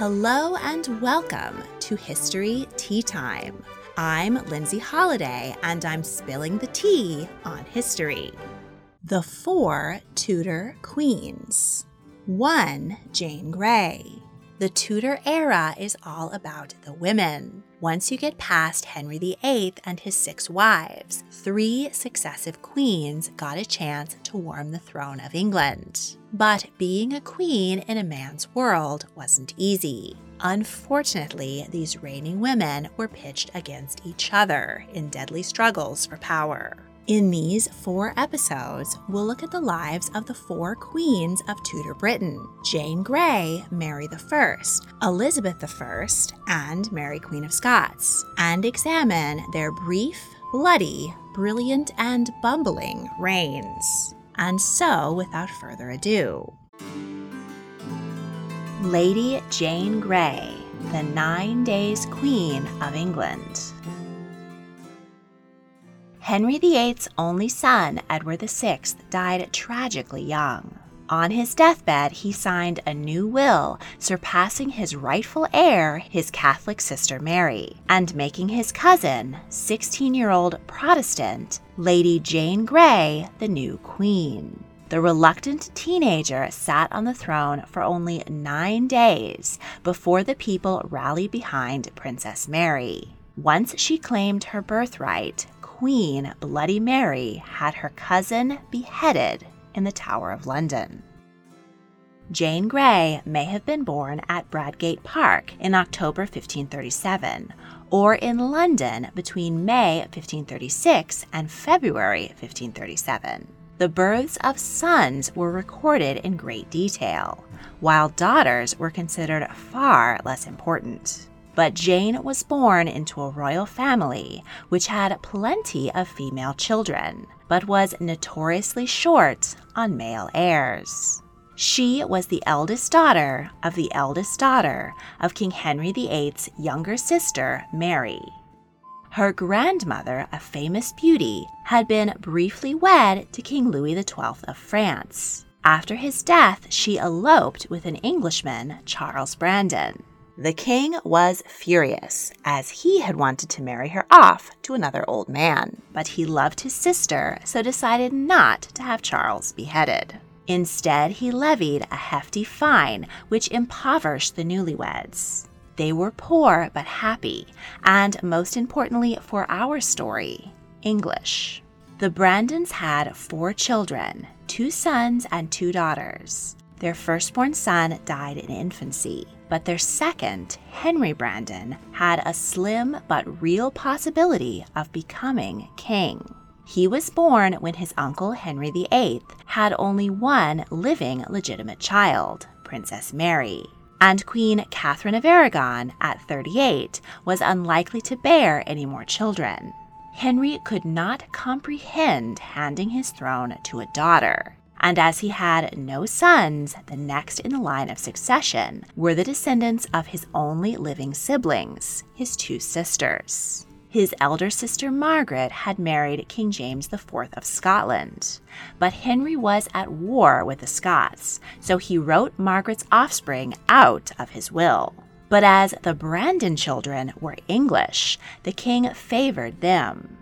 Hello and welcome to History Tea Time. I'm Lindsay Holiday and I'm spilling the tea on history. The Four Tudor Queens. 1. Jane Grey. The Tudor era is all about the women. Once you get past Henry VIII and his six wives, three successive queens got a chance to warm the throne of England. But being a queen in a man's world wasn't easy. Unfortunately, these reigning women were pitched against each other in deadly struggles for power. In these four episodes, we'll look at the lives of the four queens of Tudor Britain Jane Grey, Mary I, Elizabeth I, and Mary Queen of Scots, and examine their brief, bloody, brilliant, and bumbling reigns. And so, without further ado, Lady Jane Grey, the Nine Days Queen of England. Henry VIII's only son, Edward VI, died tragically young. On his deathbed, he signed a new will surpassing his rightful heir, his Catholic sister Mary, and making his cousin, 16 year old Protestant, Lady Jane Grey, the new queen. The reluctant teenager sat on the throne for only nine days before the people rallied behind Princess Mary. Once she claimed her birthright, Queen Bloody Mary had her cousin beheaded in the Tower of London. Jane Grey may have been born at Bradgate Park in October 1537, or in London between May 1536 and February 1537. The births of sons were recorded in great detail, while daughters were considered far less important. But Jane was born into a royal family which had plenty of female children, but was notoriously short on male heirs. She was the eldest daughter of the eldest daughter of King Henry VIII's younger sister, Mary. Her grandmother, a famous beauty, had been briefly wed to King Louis XII of France. After his death, she eloped with an Englishman, Charles Brandon. The king was furious, as he had wanted to marry her off to another old man, but he loved his sister, so decided not to have Charles beheaded. Instead, he levied a hefty fine, which impoverished the newlyweds. They were poor but happy, and most importantly for our story, English. The Brandons had four children two sons and two daughters. Their firstborn son died in infancy, but their second, Henry Brandon, had a slim but real possibility of becoming king. He was born when his uncle Henry VIII had only one living legitimate child, Princess Mary. And Queen Catherine of Aragon, at 38, was unlikely to bear any more children. Henry could not comprehend handing his throne to a daughter and as he had no sons, the next in the line of succession were the descendants of his only living siblings, his two sisters. His elder sister Margaret had married King James IV of Scotland, but Henry was at war with the Scots, so he wrote Margaret's offspring out of his will. But as the Brandon children were English, the king favored them.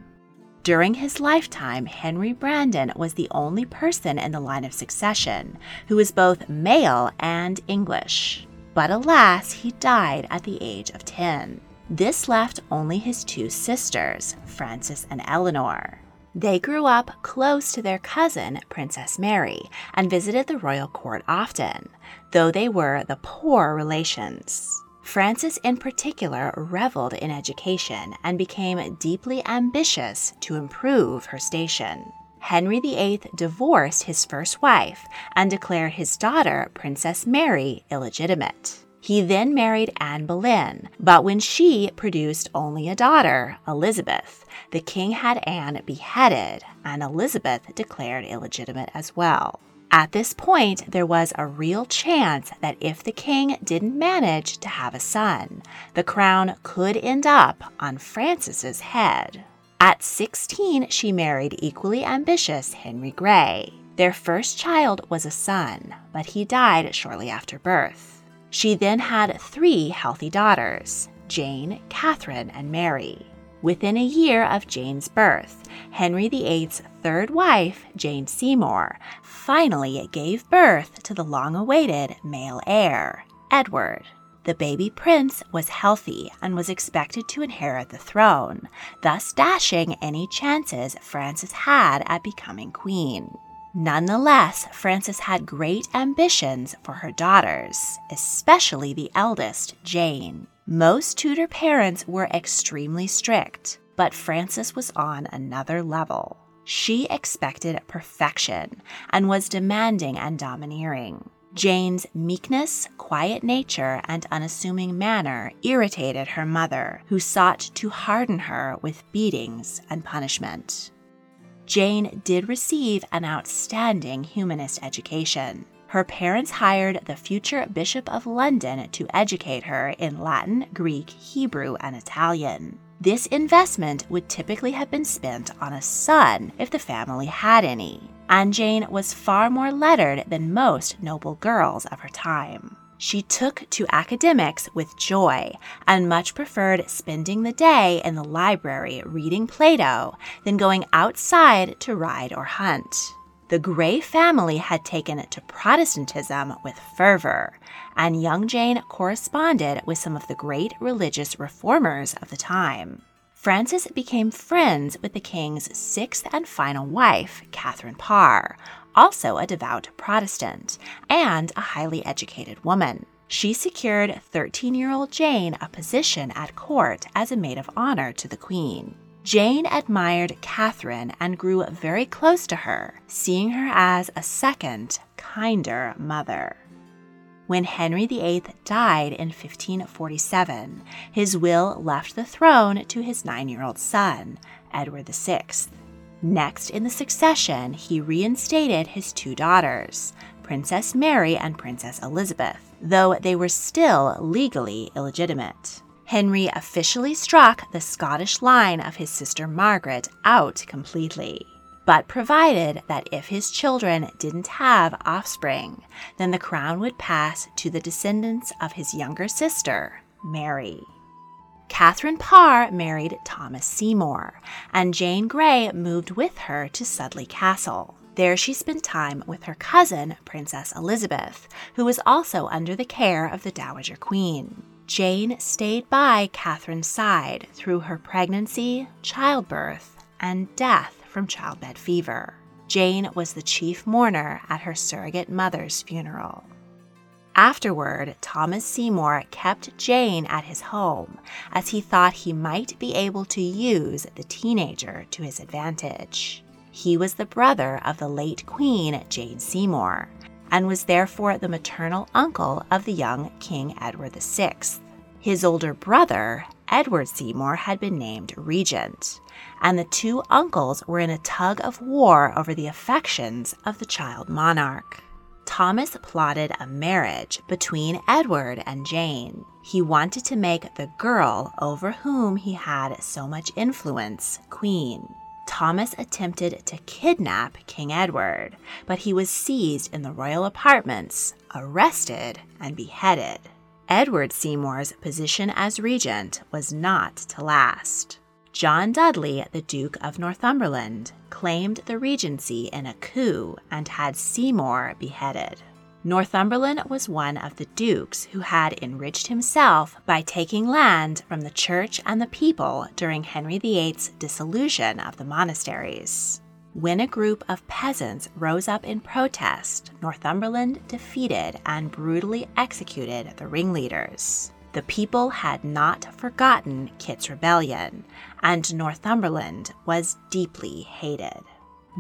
During his lifetime, Henry Brandon was the only person in the line of succession who was both male and English. But alas, he died at the age of 10. This left only his two sisters, Frances and Eleanor. They grew up close to their cousin, Princess Mary, and visited the royal court often, though they were the poor relations. Frances, in particular, reveled in education and became deeply ambitious to improve her station. Henry VIII divorced his first wife and declared his daughter, Princess Mary, illegitimate. He then married Anne Boleyn, but when she produced only a daughter, Elizabeth, the king had Anne beheaded and Elizabeth declared illegitimate as well. At this point, there was a real chance that if the king didn't manage to have a son, the crown could end up on Frances's head. At 16, she married equally ambitious Henry Grey. Their first child was a son, but he died shortly after birth. She then had three healthy daughters Jane, Catherine, and Mary. Within a year of Jane's birth, Henry VIII's third wife, Jane Seymour, finally gave birth to the long awaited male heir, Edward. The baby prince was healthy and was expected to inherit the throne, thus dashing any chances Frances had at becoming queen. Nonetheless, Frances had great ambitions for her daughters, especially the eldest, Jane. Most Tudor parents were extremely strict, but Frances was on another level. She expected perfection and was demanding and domineering. Jane's meekness, quiet nature, and unassuming manner irritated her mother, who sought to harden her with beatings and punishment. Jane did receive an outstanding humanist education. Her parents hired the future Bishop of London to educate her in Latin, Greek, Hebrew, and Italian. This investment would typically have been spent on a son if the family had any, and Jane was far more lettered than most noble girls of her time. She took to academics with joy and much preferred spending the day in the library reading Plato than going outside to ride or hunt. The Grey family had taken to Protestantism with fervor, and young Jane corresponded with some of the great religious reformers of the time. Frances became friends with the king's sixth and final wife, Catherine Parr, also a devout Protestant, and a highly educated woman. She secured 13 year old Jane a position at court as a maid of honor to the Queen. Jane admired Catherine and grew very close to her, seeing her as a second, kinder mother. When Henry VIII died in 1547, his will left the throne to his nine year old son, Edward VI. Next in the succession, he reinstated his two daughters, Princess Mary and Princess Elizabeth, though they were still legally illegitimate. Henry officially struck the Scottish line of his sister Margaret out completely, but provided that if his children didn't have offspring, then the crown would pass to the descendants of his younger sister, Mary. Catherine Parr married Thomas Seymour, and Jane Grey moved with her to Sudeley Castle. There she spent time with her cousin, Princess Elizabeth, who was also under the care of the Dowager Queen. Jane stayed by Catherine's side through her pregnancy, childbirth, and death from childbed fever. Jane was the chief mourner at her surrogate mother's funeral. Afterward, Thomas Seymour kept Jane at his home as he thought he might be able to use the teenager to his advantage. He was the brother of the late Queen Jane Seymour and was therefore the maternal uncle of the young King Edward VI. His older brother, Edward Seymour, had been named regent, and the two uncles were in a tug of war over the affections of the child monarch. Thomas plotted a marriage between Edward and Jane. He wanted to make the girl over whom he had so much influence queen. Thomas attempted to kidnap King Edward, but he was seized in the royal apartments, arrested, and beheaded. Edward Seymour's position as regent was not to last. John Dudley, the Duke of Northumberland, claimed the regency in a coup and had Seymour beheaded. Northumberland was one of the dukes who had enriched himself by taking land from the church and the people during Henry VIII's dissolution of the monasteries. When a group of peasants rose up in protest, Northumberland defeated and brutally executed the ringleaders. The people had not forgotten Kett's rebellion, and Northumberland was deeply hated.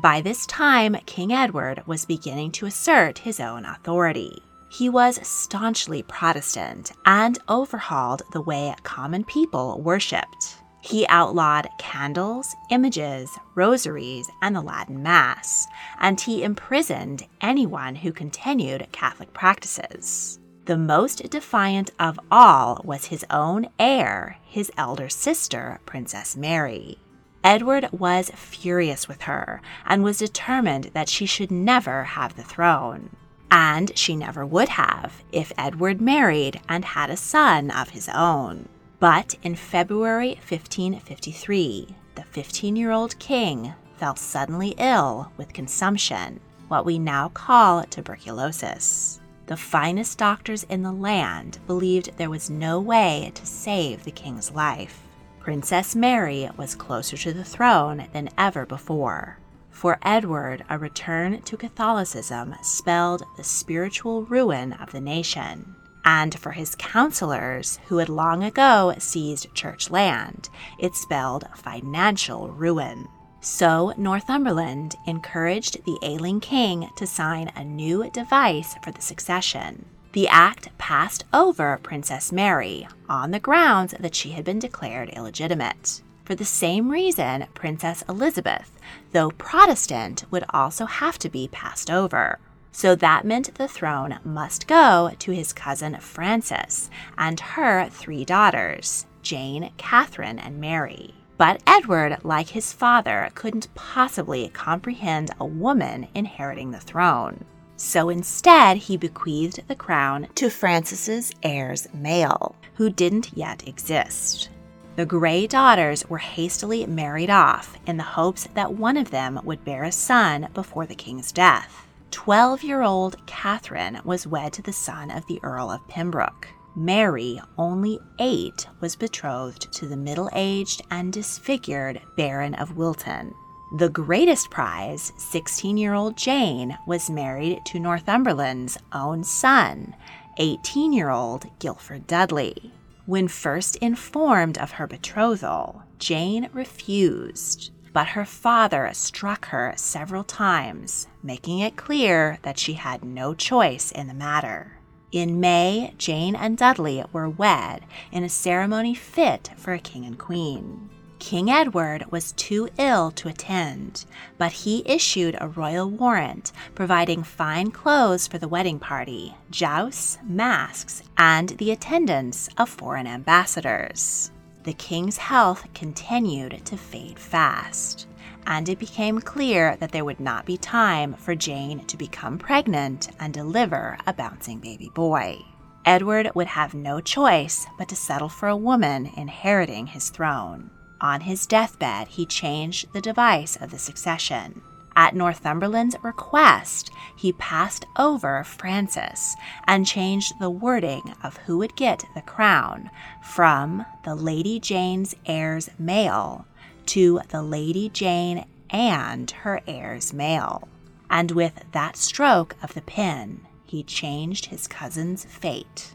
By this time, King Edward was beginning to assert his own authority. He was staunchly Protestant and overhauled the way common people worshipped. He outlawed candles, images, rosaries, and the Latin Mass, and he imprisoned anyone who continued Catholic practices. The most defiant of all was his own heir, his elder sister, Princess Mary. Edward was furious with her and was determined that she should never have the throne. And she never would have if Edward married and had a son of his own. But in February 1553, the 15 year old king fell suddenly ill with consumption, what we now call tuberculosis. The finest doctors in the land believed there was no way to save the king's life. Princess Mary was closer to the throne than ever before. For Edward, a return to Catholicism spelled the spiritual ruin of the nation. And for his counselors, who had long ago seized church land, it spelled financial ruin. So Northumberland encouraged the ailing king to sign a new device for the succession the act passed over Princess Mary on the grounds that she had been declared illegitimate. For the same reason, Princess Elizabeth, though Protestant, would also have to be passed over. So that meant the throne must go to his cousin Frances and her three daughters, Jane, Catherine, and Mary. But Edward, like his father, couldn't possibly comprehend a woman inheriting the throne. So instead, he bequeathed the crown to Frances's heirs male, who didn't yet exist. The Grey daughters were hastily married off in the hopes that one of them would bear a son before the king's death. Twelve year old Catherine was wed to the son of the Earl of Pembroke. Mary, only eight, was betrothed to the middle aged and disfigured Baron of Wilton. The greatest prize, 16 year old Jane, was married to Northumberland's own son, 18 year old Guilford Dudley. When first informed of her betrothal, Jane refused, but her father struck her several times, making it clear that she had no choice in the matter. In May, Jane and Dudley were wed in a ceremony fit for a king and queen. King Edward was too ill to attend, but he issued a royal warrant providing fine clothes for the wedding party, jousts, masks, and the attendance of foreign ambassadors. The king's health continued to fade fast, and it became clear that there would not be time for Jane to become pregnant and deliver a bouncing baby boy. Edward would have no choice but to settle for a woman inheriting his throne. On his deathbed, he changed the device of the succession. At Northumberland's request, he passed over Frances and changed the wording of who would get the crown from the Lady Jane's heirs male to the Lady Jane and her heirs male. And with that stroke of the pen, he changed his cousin's fate.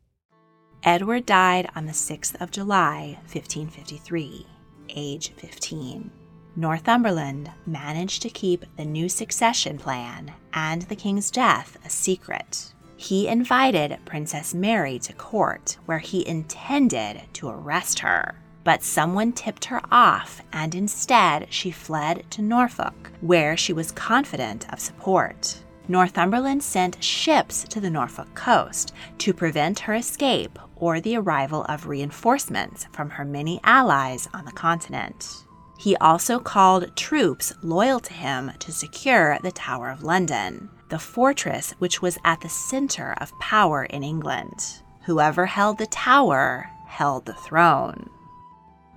Edward died on the 6th of July, 1553, age 15. Northumberland managed to keep the new succession plan and the king's death a secret he invited Princess Mary to court where he intended to arrest her. But someone tipped her off, and instead she fled to Norfolk, where she was confident of support. Northumberland sent ships to the Norfolk coast to prevent her escape or the arrival of reinforcements from her many allies on the continent. He also called troops loyal to him to secure the Tower of London, the fortress which was at the center of power in England. Whoever held the tower held the throne.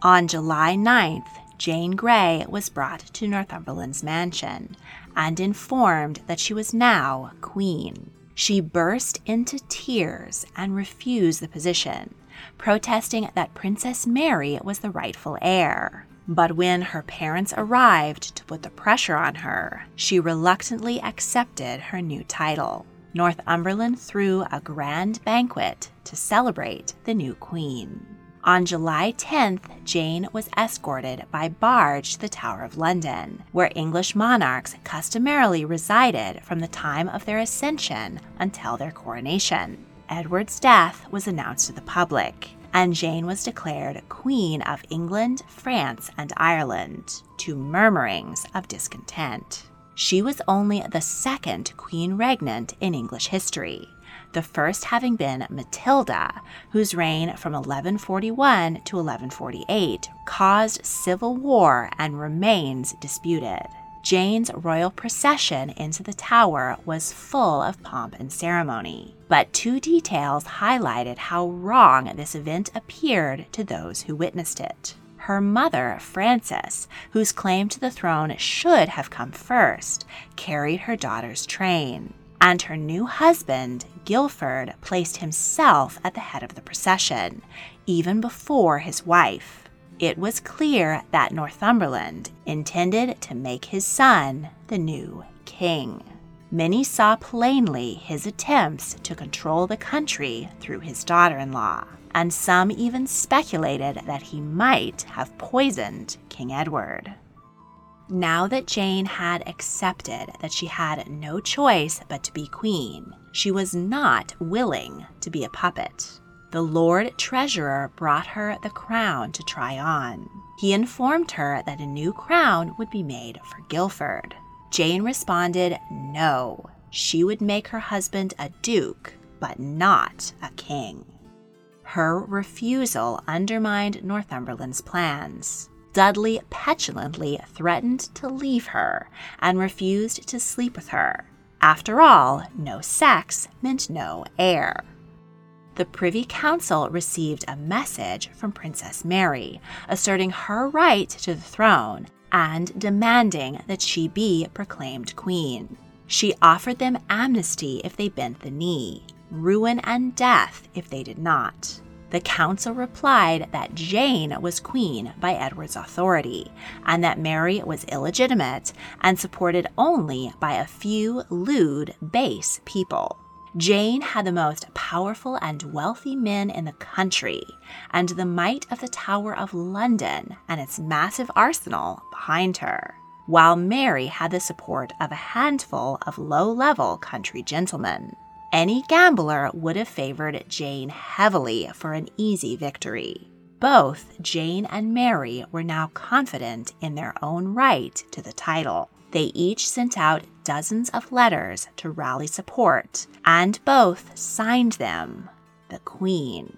On July 9th, Jane Grey was brought to Northumberland's mansion and informed that she was now queen. She burst into tears and refused the position, protesting that Princess Mary was the rightful heir. But when her parents arrived to put the pressure on her, she reluctantly accepted her new title. Northumberland threw a grand banquet to celebrate the new queen. On July 10th, Jane was escorted by barge to the Tower of London, where English monarchs customarily resided from the time of their ascension until their coronation. Edward's death was announced to the public, and Jane was declared Queen of England, France, and Ireland, to murmurings of discontent. She was only the second queen regnant in English history, the first having been Matilda, whose reign from 1141 to 1148 caused civil war and remains disputed. Jane's royal procession into the tower was full of pomp and ceremony, but two details highlighted how wrong this event appeared to those who witnessed it. Her mother, Frances, whose claim to the throne should have come first, carried her daughter's train, and her new husband, Guilford, placed himself at the head of the procession, even before his wife it was clear that Northumberland intended to make his son the new king. Many saw plainly his attempts to control the country through his daughter in law, and some even speculated that he might have poisoned King Edward. Now that Jane had accepted that she had no choice but to be queen, she was not willing to be a puppet the Lord Treasurer brought her the crown to try on. He informed her that a new crown would be made for Guilford. Jane responded no. She would make her husband a duke, but not a king. Her refusal undermined Northumberland's plans. Dudley petulantly threatened to leave her and refused to sleep with her. After all, no sex meant no heir the Privy Council received a message from Princess Mary asserting her right to the throne and demanding that she be proclaimed queen. She offered them amnesty if they bent the knee, ruin and death if they did not. The council replied that Jane was queen by Edward's authority, and that Mary was illegitimate and supported only by a few lewd, base people. Jane had the most powerful and wealthy men in the country, and the might of the Tower of London and its massive arsenal behind her, while Mary had the support of a handful of low level country gentlemen. Any gambler would have favored Jane heavily for an easy victory. Both Jane and Mary were now confident in their own right to the title. They each sent out dozens of letters to rally support, and both signed them the Queen.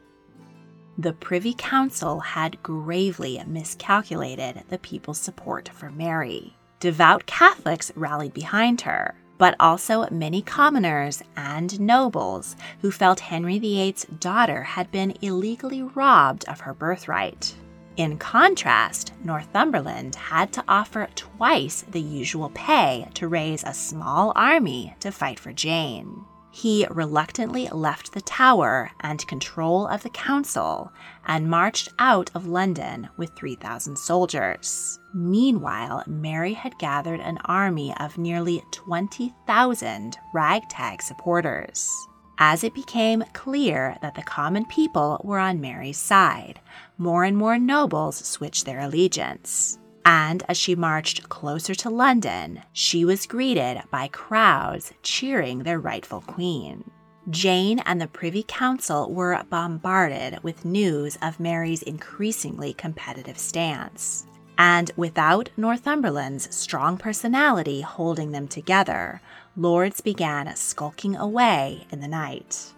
The Privy Council had gravely miscalculated the people's support for Mary. Devout Catholics rallied behind her, but also many commoners and nobles who felt Henry VIII's daughter had been illegally robbed of her birthright. In contrast, Northumberland had to offer twice the usual pay to raise a small army to fight for Jane. he reluctantly left the tower and control of the council and marched out of London with 3,000 soldiers. Meanwhile, Mary had gathered an army of nearly 20,000 ragtag supporters. As it became clear that the common people were on Mary's side, more and more nobles switched their allegiance. And as she marched closer to London, she was greeted by crowds cheering their rightful queen. Jane and the Privy Council were bombarded with news of Mary's increasingly competitive stance. And without Northumberland's strong personality holding them together, lords began skulking away in the night.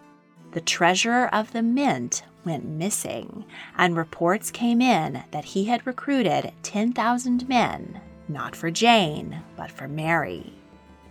The treasurer of the mint went missing, and reports came in that he had recruited 10,000 men, not for Jane, but for Mary.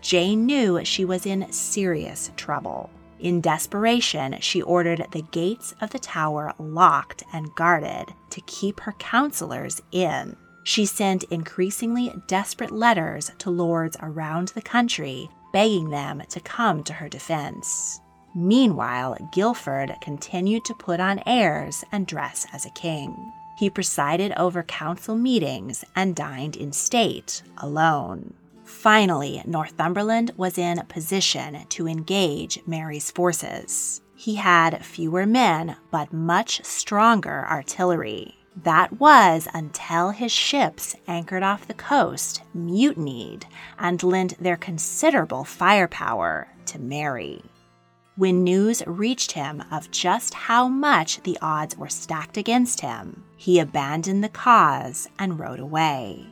Jane knew she was in serious trouble. In desperation, she ordered the gates of the tower locked and guarded to keep her counselors in. She sent increasingly desperate letters to lords around the country, begging them to come to her defense. Meanwhile, Guilford continued to put on airs and dress as a king. He presided over council meetings and dined in state alone. Finally, Northumberland was in position to engage Mary's forces. He had fewer men, but much stronger artillery. That was until his ships anchored off the coast mutinied and lent their considerable firepower to Mary. When news reached him of just how much the odds were stacked against him, he abandoned the cause and rode away.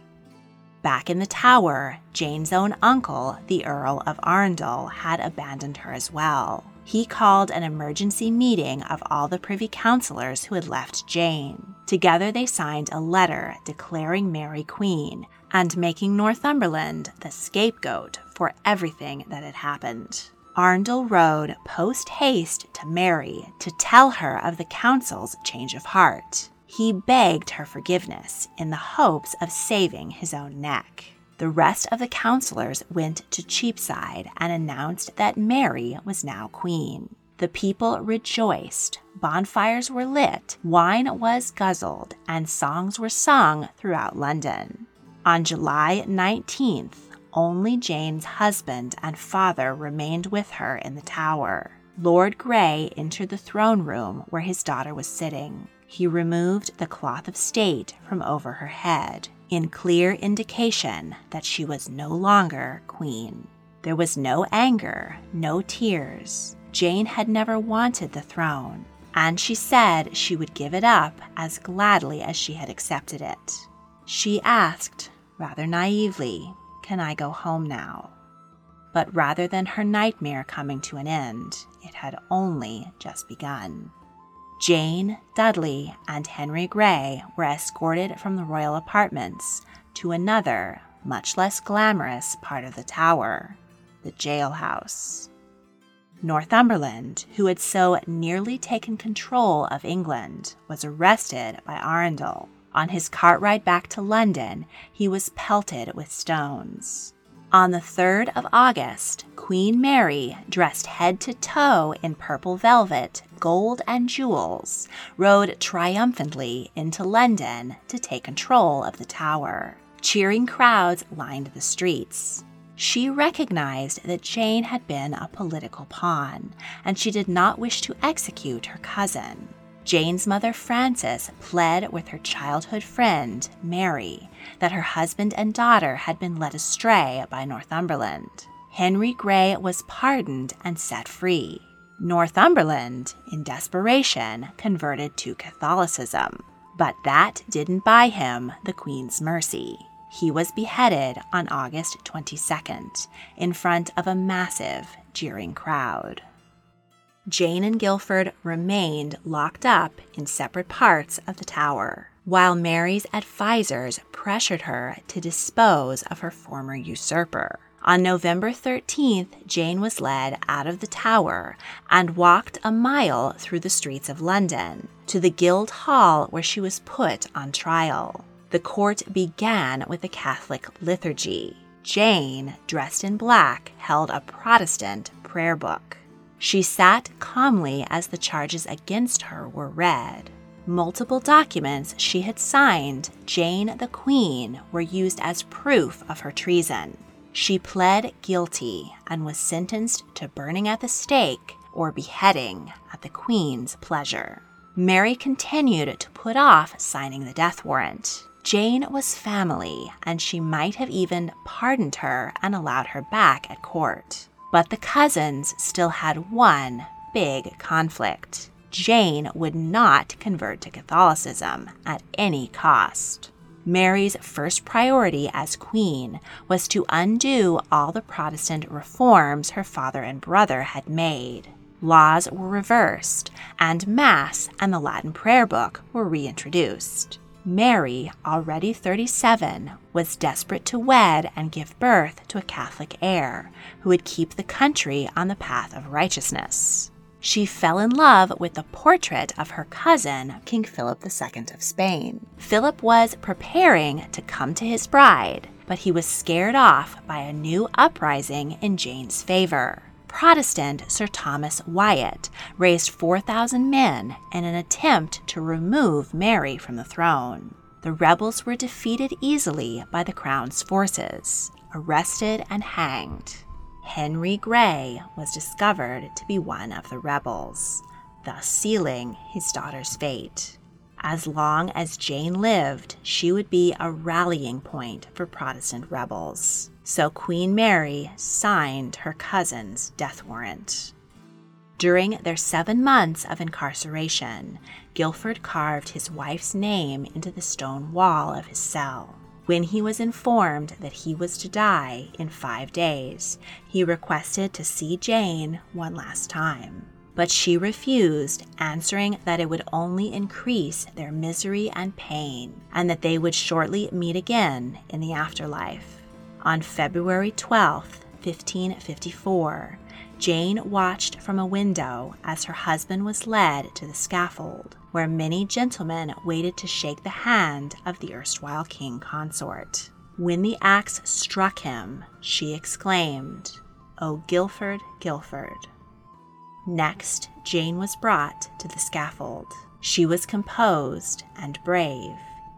Back in the tower, Jane's own uncle, the Earl of Arundel, had abandoned her as well. He called an emergency meeting of all the privy councillors who had left Jane. Together they signed a letter declaring Mary queen and making Northumberland the scapegoat for everything that had happened. Arundel rode post haste to Mary to tell her of the council's change of heart. He begged her forgiveness in the hopes of saving his own neck. The rest of the councillors went to Cheapside and announced that Mary was now queen. The people rejoiced, bonfires were lit, wine was guzzled, and songs were sung throughout London. On July 19th, only Jane's husband and father remained with her in the tower. Lord Grey entered the throne room where his daughter was sitting. He removed the cloth of state from over her head, in clear indication that she was no longer queen. There was no anger, no tears. Jane had never wanted the throne, and she said she would give it up as gladly as she had accepted it. She asked, rather naively, can I go home now? But rather than her nightmare coming to an end, it had only just begun. Jane, Dudley, and Henry Grey were escorted from the royal apartments to another, much less glamorous part of the tower, the jailhouse. Northumberland, who had so nearly taken control of England, was arrested by Arundel on his cart ride back to London, he was pelted with stones. On the 3rd of August, Queen Mary, dressed head to toe in purple velvet, gold, and jewels, rode triumphantly into London to take control of the tower. Cheering crowds lined the streets. She recognized that Jane had been a political pawn, and she did not wish to execute her cousin. Jane's mother, Frances, pled with her childhood friend, Mary, that her husband and daughter had been led astray by Northumberland. Henry Grey was pardoned and set free. Northumberland, in desperation, converted to Catholicism. But that didn't buy him the Queen's mercy. He was beheaded on August 22nd in front of a massive, jeering crowd. Jane and Guilford remained locked up in separate parts of the tower, while Mary's advisers pressured her to dispose of her former usurper. On November 13th, Jane was led out of the tower and walked a mile through the streets of London to the Guildhall where she was put on trial. The court began with a Catholic liturgy. Jane, dressed in black, held a Protestant prayer book. She sat calmly as the charges against her were read. Multiple documents she had signed, Jane the Queen, were used as proof of her treason. She pled guilty and was sentenced to burning at the stake or beheading at the Queen's pleasure. Mary continued to put off signing the death warrant. Jane was family, and she might have even pardoned her and allowed her back at court. But the cousins still had one big conflict. Jane would not convert to Catholicism at any cost. Mary's first priority as queen was to undo all the Protestant reforms her father and brother had made. Laws were reversed, and Mass and the Latin prayer book were reintroduced. Mary, already 37, was desperate to wed and give birth to a Catholic heir who would keep the country on the path of righteousness she fell in love with the portrait of her cousin, King Philip II of Spain. Philip was preparing to come to his bride, but he was scared off by a new uprising in Jane's favor. Protestant Sir Thomas Wyatt raised 4,000 men in an attempt to remove Mary from the throne. The rebels were defeated easily by the crown's forces, arrested and hanged. Henry Grey was discovered to be one of the rebels, thus sealing his daughter's fate. As long as Jane lived, she would be a rallying point for Protestant rebels. So Queen Mary signed her cousin's death warrant. During their seven months of incarceration, Guilford carved his wife's name into the stone wall of his cell. When he was informed that he was to die in five days, he requested to see Jane one last time. But she refused, answering that it would only increase their misery and pain, and that they would shortly meet again in the afterlife. On February 12, 1554, Jane watched from a window as her husband was led to the scaffold where many gentlemen waited to shake the hand of the erstwhile king consort. When the axe struck him, she exclaimed, O Guilford, Guilford. Next, Jane was brought to the scaffold. She was composed and brave,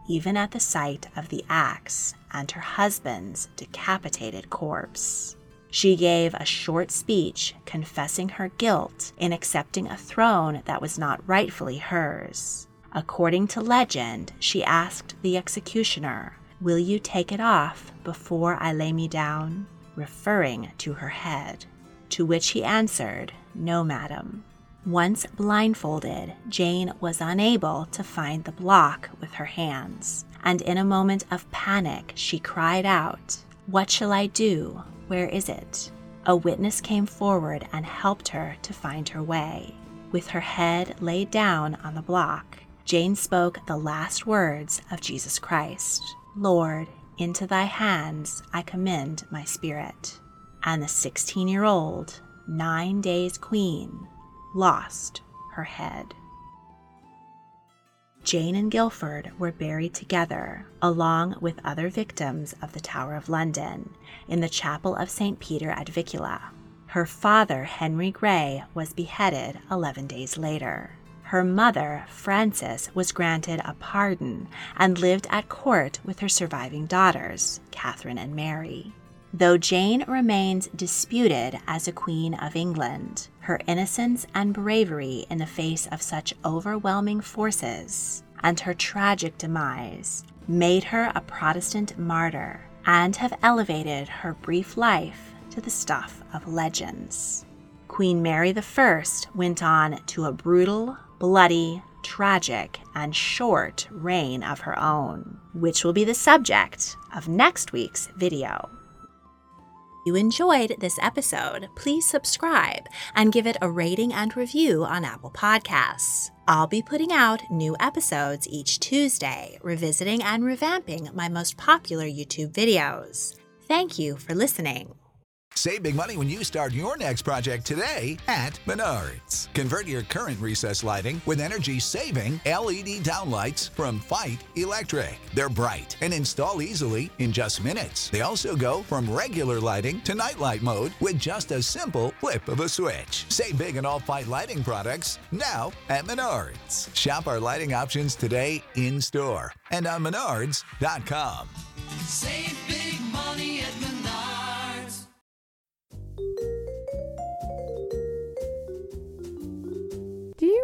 even at the sight of the axe and her husband's decapitated corpse. She gave a short speech confessing her guilt in accepting a throne that was not rightfully hers. According to legend, she asked the executioner, Will you take it off before I lay me down? referring to her head. To which he answered, No, madam. Once blindfolded, Jane was unable to find the block with her hands, and in a moment of panic, she cried out, What shall I do? Where is it? A witness came forward and helped her to find her way. With her head laid down on the block, Jane spoke the last words of Jesus Christ Lord, into thy hands I commend my spirit. And the 16 year old, nine days queen, lost her head. Jane and Guilford were buried together, along with other victims of the Tower of London, in the chapel of St. Peter ad Vincula. Her father, Henry Grey, was beheaded 11 days later. Her mother, Frances, was granted a pardon and lived at court with her surviving daughters, Catherine and Mary. Though Jane remains disputed as a Queen of England, her innocence and bravery in the face of such overwhelming forces, and her tragic demise, made her a Protestant martyr and have elevated her brief life to the stuff of legends. Queen Mary I went on to a brutal, bloody, tragic, and short reign of her own, which will be the subject of next week's video you enjoyed this episode, please subscribe and give it a rating and review on Apple Podcasts. I'll be putting out new episodes each Tuesday, revisiting and revamping my most popular YouTube videos. Thank you for listening. Save big money when you start your next project today at Menards. Convert your current recess lighting with energy saving LED downlights from Feit Electric. They're bright and install easily in just minutes. They also go from regular lighting to nightlight mode with just a simple flip of a switch. Save big on all Feit lighting products now at Menards. Shop our lighting options today in store and on menards.com. Save big